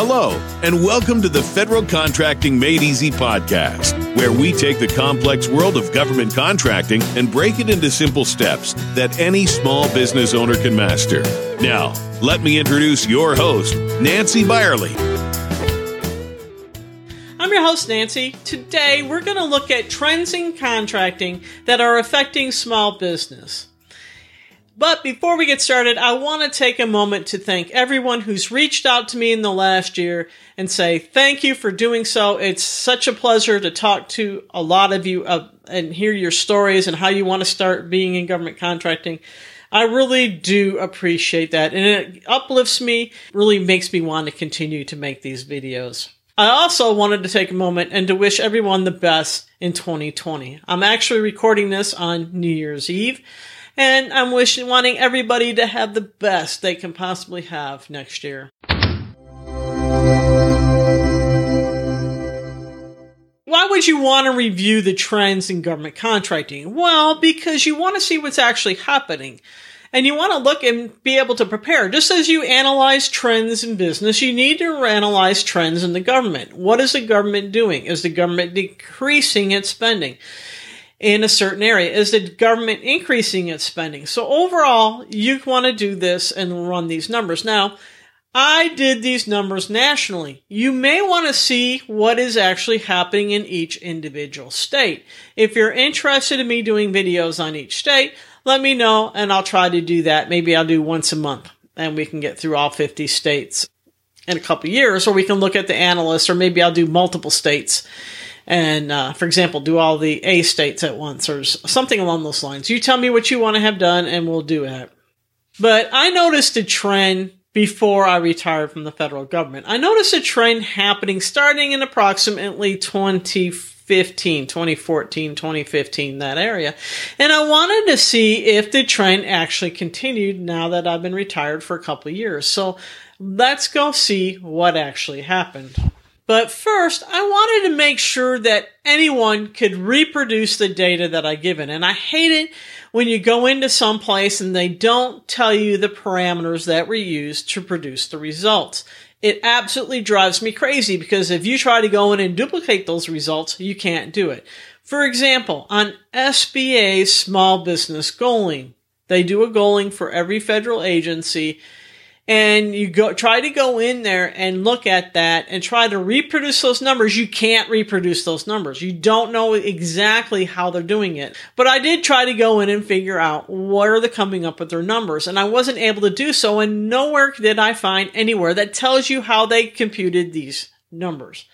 Hello, and welcome to the Federal Contracting Made Easy podcast, where we take the complex world of government contracting and break it into simple steps that any small business owner can master. Now, let me introduce your host, Nancy Byerly. I'm your host, Nancy. Today, we're going to look at trends in contracting that are affecting small business. But before we get started, I want to take a moment to thank everyone who's reached out to me in the last year and say thank you for doing so. It's such a pleasure to talk to a lot of you uh, and hear your stories and how you want to start being in government contracting. I really do appreciate that and it uplifts me, really makes me want to continue to make these videos. I also wanted to take a moment and to wish everyone the best in 2020. I'm actually recording this on New Year's Eve. And I'm wishing, wanting everybody to have the best they can possibly have next year. Why would you want to review the trends in government contracting? Well, because you want to see what's actually happening. And you want to look and be able to prepare. Just as you analyze trends in business, you need to analyze trends in the government. What is the government doing? Is the government decreasing its spending? In a certain area? Is the government increasing its spending? So overall, you want to do this and run these numbers. Now, I did these numbers nationally. You may want to see what is actually happening in each individual state. If you're interested in me doing videos on each state, let me know and I'll try to do that. Maybe I'll do once a month and we can get through all 50 states in a couple years, or we can look at the analysts, or maybe I'll do multiple states and, uh, for example, do all the A states at once or something along those lines. You tell me what you want to have done and we'll do it. But I noticed a trend before I retired from the federal government. I noticed a trend happening starting in approximately 2015, 2014, 2015, that area. And I wanted to see if the trend actually continued now that I've been retired for a couple years. So let's go see what actually happened. But first, I wanted to make sure that anyone could reproduce the data that I given. And I hate it when you go into some place and they don't tell you the parameters that were used to produce the results. It absolutely drives me crazy because if you try to go in and duplicate those results, you can't do it. For example, on SBA's small business goaling, they do a goaling for every federal agency and you go try to go in there and look at that and try to reproduce those numbers. You can't reproduce those numbers. You don't know exactly how they're doing it. But i did try to go in and figure out what are they coming up with their numbers and i wasn't able to do so and nowhere did i find anywhere that tells you how they computed these numbers.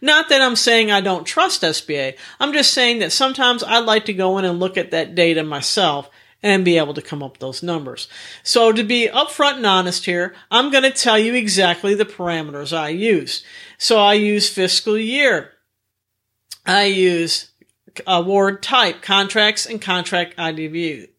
Not that I'm saying I don't trust SBA. I'm just saying that sometimes I'd like to go in and look at that data myself and be able to come up with those numbers. So to be upfront and honest here, I'm going to tell you exactly the parameters I use. So I use fiscal year. I use uh, award type, contracts and contract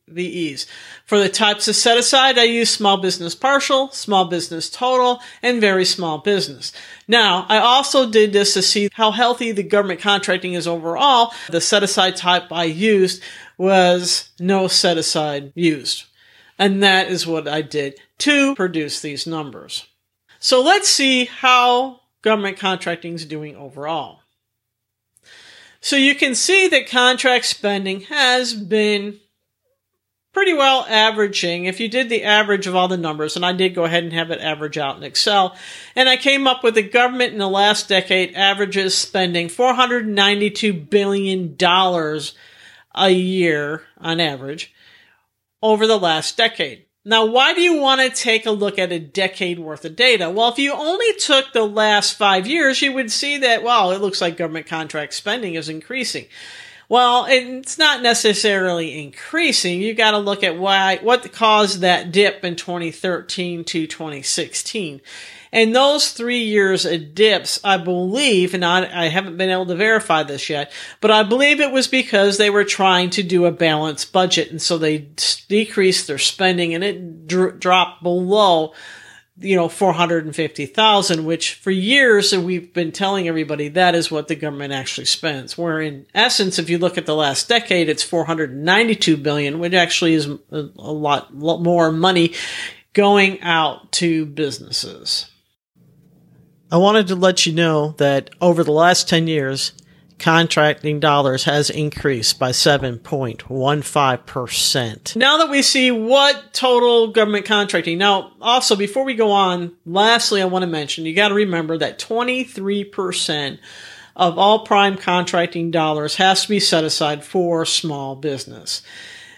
IDVs. For the types of set aside, I use small business partial, small business total, and very small business. Now, I also did this to see how healthy the government contracting is overall. The set aside type I used was no set aside used. And that is what I did to produce these numbers. So let's see how government contracting is doing overall. So you can see that contract spending has been pretty well averaging. If you did the average of all the numbers, and I did go ahead and have it average out in Excel, and I came up with the government in the last decade averages spending $492 billion a year on average over the last decade. Now, why do you want to take a look at a decade worth of data? Well, if you only took the last five years, you would see that, well, it looks like government contract spending is increasing. Well, it's not necessarily increasing. You got to look at why, what caused that dip in 2013 to 2016. And those three years of dips, I believe, and I, I haven't been able to verify this yet, but I believe it was because they were trying to do a balanced budget. And so they decreased their spending and it dr- dropped below you know, 450,000, which for years we've been telling everybody that is what the government actually spends. Where in essence, if you look at the last decade, it's 492 billion, which actually is a, lot, lot more money going out to businesses. I wanted to let you know that over the last 10 years, contracting dollars has increased by 7.15%. Now that we see what total government contracting, now also before we go on, lastly, I want to mention you got to remember that 23% of all prime contracting dollars has to be set aside for small business.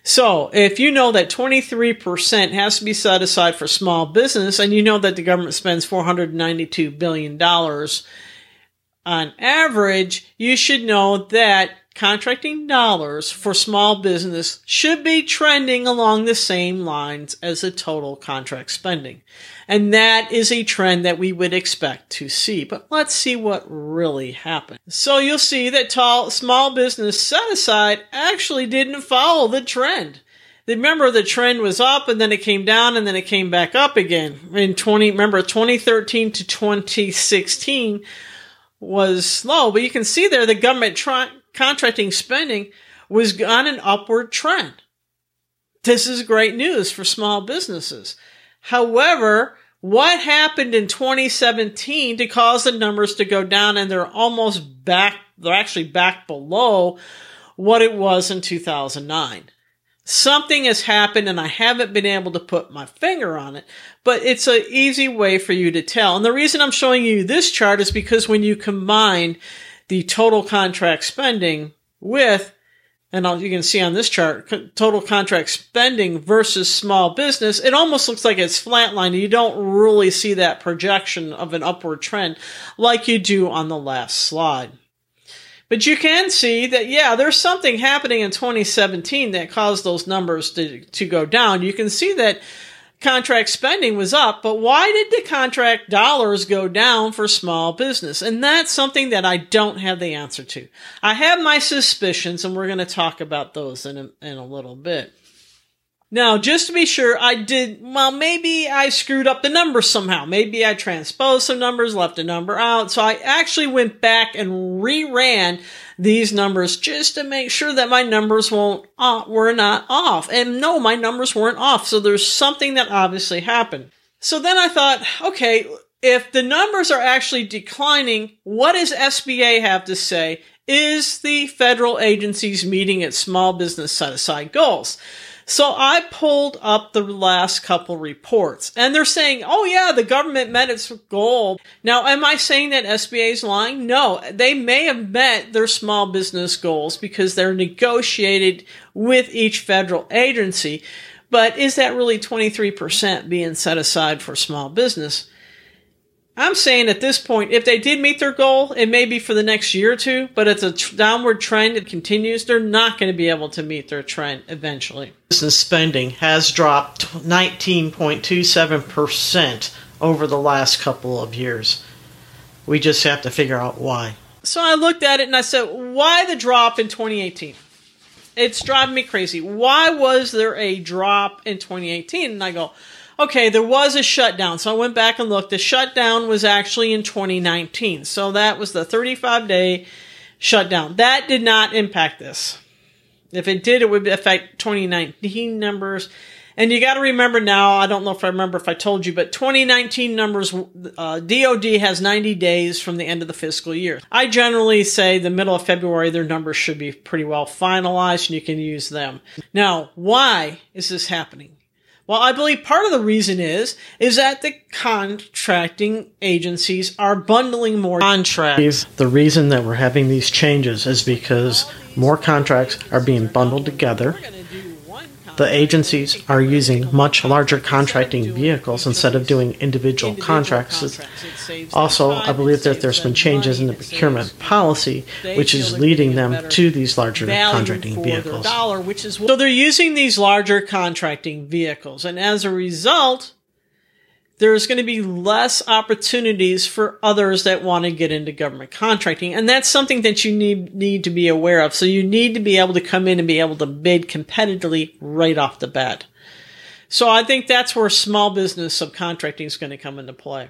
So if you know that 23% has to be set aside for small business and you know that the government spends $492 billion on average, you should know that contracting dollars for small business should be trending along the same lines as the total contract spending. And that is a trend that we would expect to see. But let's see what really happened. So you'll see that tall, small business set aside actually didn't follow the trend. Remember the trend was up and then it came down and then it came back up again in 20, remember 2013 to 2016 was slow, but you can see there the government tri- contracting spending was on an upward trend. This is great news for small businesses. However, what happened in 2017 to cause the numbers to go down and they're almost back, they're actually back below what it was in 2009? Something has happened and I haven't been able to put my finger on it, but it's an easy way for you to tell. And the reason I'm showing you this chart is because when you combine the total contract spending with, and you can see on this chart, total contract spending versus small business, it almost looks like it's flatlined. You don't really see that projection of an upward trend like you do on the last slide. But you can see that, yeah, there's something happening in 2017 that caused those numbers to, to go down. You can see that contract spending was up, but why did the contract dollars go down for small business? And that's something that I don't have the answer to. I have my suspicions, and we're going to talk about those in a, in a little bit. Now, just to be sure, I did, well, maybe I screwed up the numbers somehow. Maybe I transposed some numbers, left a number out. So I actually went back and reran these numbers just to make sure that my numbers won't, uh, were not off. And no, my numbers weren't off. So there's something that obviously happened. So then I thought, okay, if the numbers are actually declining, what does SBA have to say? Is the federal agencies meeting its small business set aside goals? So I pulled up the last couple reports and they're saying, oh yeah, the government met its goal. Now, am I saying that SBA is lying? No, they may have met their small business goals because they're negotiated with each federal agency. But is that really 23% being set aside for small business? I'm saying at this point, if they did meet their goal, it may be for the next year or two, but it's a tr- downward trend. It continues. They're not going to be able to meet their trend eventually. Business spending has dropped 19.27% over the last couple of years. We just have to figure out why. So I looked at it and I said, why the drop in 2018? It's driving me crazy. Why was there a drop in 2018? And I go, okay, there was a shutdown. So I went back and looked. The shutdown was actually in 2019. So that was the 35 day shutdown. That did not impact this. If it did, it would affect 2019 numbers. And you got to remember now, I don't know if I remember if I told you, but 2019 numbers, uh, DOD has 90 days from the end of the fiscal year. I generally say the middle of February, their numbers should be pretty well finalized and you can use them. Now, why is this happening? Well, I believe part of the reason is, is that the contracting agencies are bundling more contracts. The reason that we're having these changes is because more contracts are being bundled together the agencies are using much larger contracting vehicles instead of doing individual contracts. Also, I believe that there's been changes in the procurement policy, which is leading them to these larger contracting vehicles. So they're using these larger contracting vehicles, and as a result, there's going to be less opportunities for others that want to get into government contracting. And that's something that you need, need to be aware of. So you need to be able to come in and be able to bid competitively right off the bat. So I think that's where small business subcontracting is going to come into play.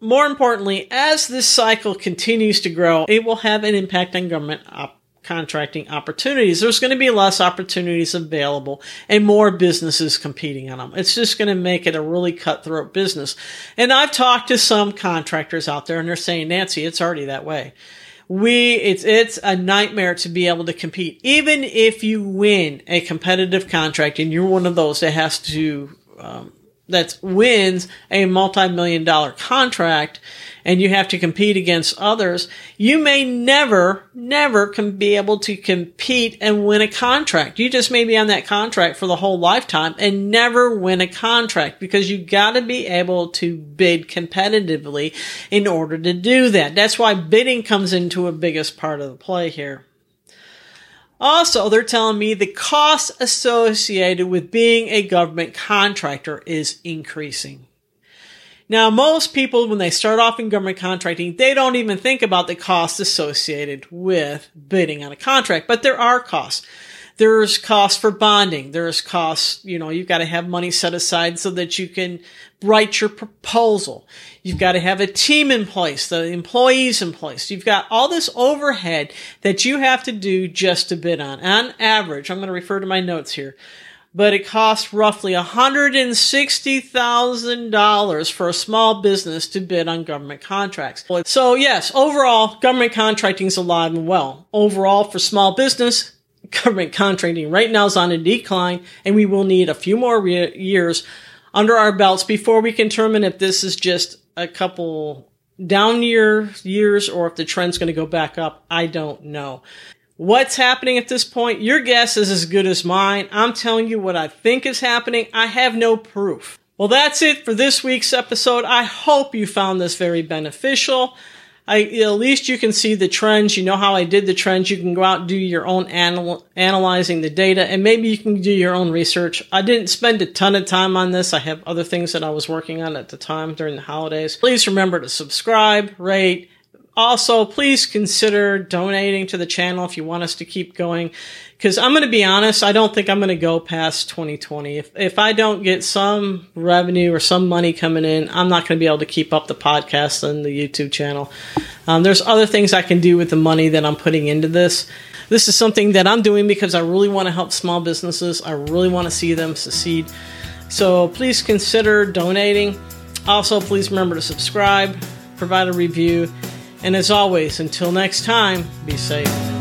More importantly, as this cycle continues to grow, it will have an impact on government op- contracting opportunities. There's going to be less opportunities available and more businesses competing on them. It's just going to make it a really cutthroat business. And I've talked to some contractors out there and they're saying, Nancy, it's already that way. We, it's, it's a nightmare to be able to compete. Even if you win a competitive contract and you're one of those that has to, um, that wins a multi-million dollar contract and you have to compete against others, you may never, never can be able to compete and win a contract. You just may be on that contract for the whole lifetime and never win a contract because you gotta be able to bid competitively in order to do that. That's why bidding comes into a biggest part of the play here. Also, they're telling me the cost associated with being a government contractor is increasing. Now, most people, when they start off in government contracting, they don't even think about the costs associated with bidding on a contract, but there are costs. There's costs for bonding. There's costs, you know, you've got to have money set aside so that you can write your proposal. You've got to have a team in place, the employees in place. You've got all this overhead that you have to do just to bid on. On average, I'm going to refer to my notes here, but it costs roughly $160,000 for a small business to bid on government contracts. So yes, overall, government contracting is alive and well. Overall, for small business, government contracting right now is on a decline, and we will need a few more re- years under our belts before we can determine if this is just a couple down year years or if the trend's going to go back up. I don't know. What's happening at this point? Your guess is as good as mine. I'm telling you what I think is happening. I have no proof. Well, that's it for this week's episode. I hope you found this very beneficial. I, at least you can see the trends. You know how I did the trends. You can go out and do your own anal- analyzing the data and maybe you can do your own research. I didn't spend a ton of time on this. I have other things that I was working on at the time during the holidays. Please remember to subscribe, rate, also, please consider donating to the channel if you want us to keep going. Because I'm going to be honest, I don't think I'm going to go past 2020. If, if I don't get some revenue or some money coming in, I'm not going to be able to keep up the podcast and the YouTube channel. Um, there's other things I can do with the money that I'm putting into this. This is something that I'm doing because I really want to help small businesses. I really want to see them succeed. So please consider donating. Also, please remember to subscribe, provide a review and as always, until next time, be safe.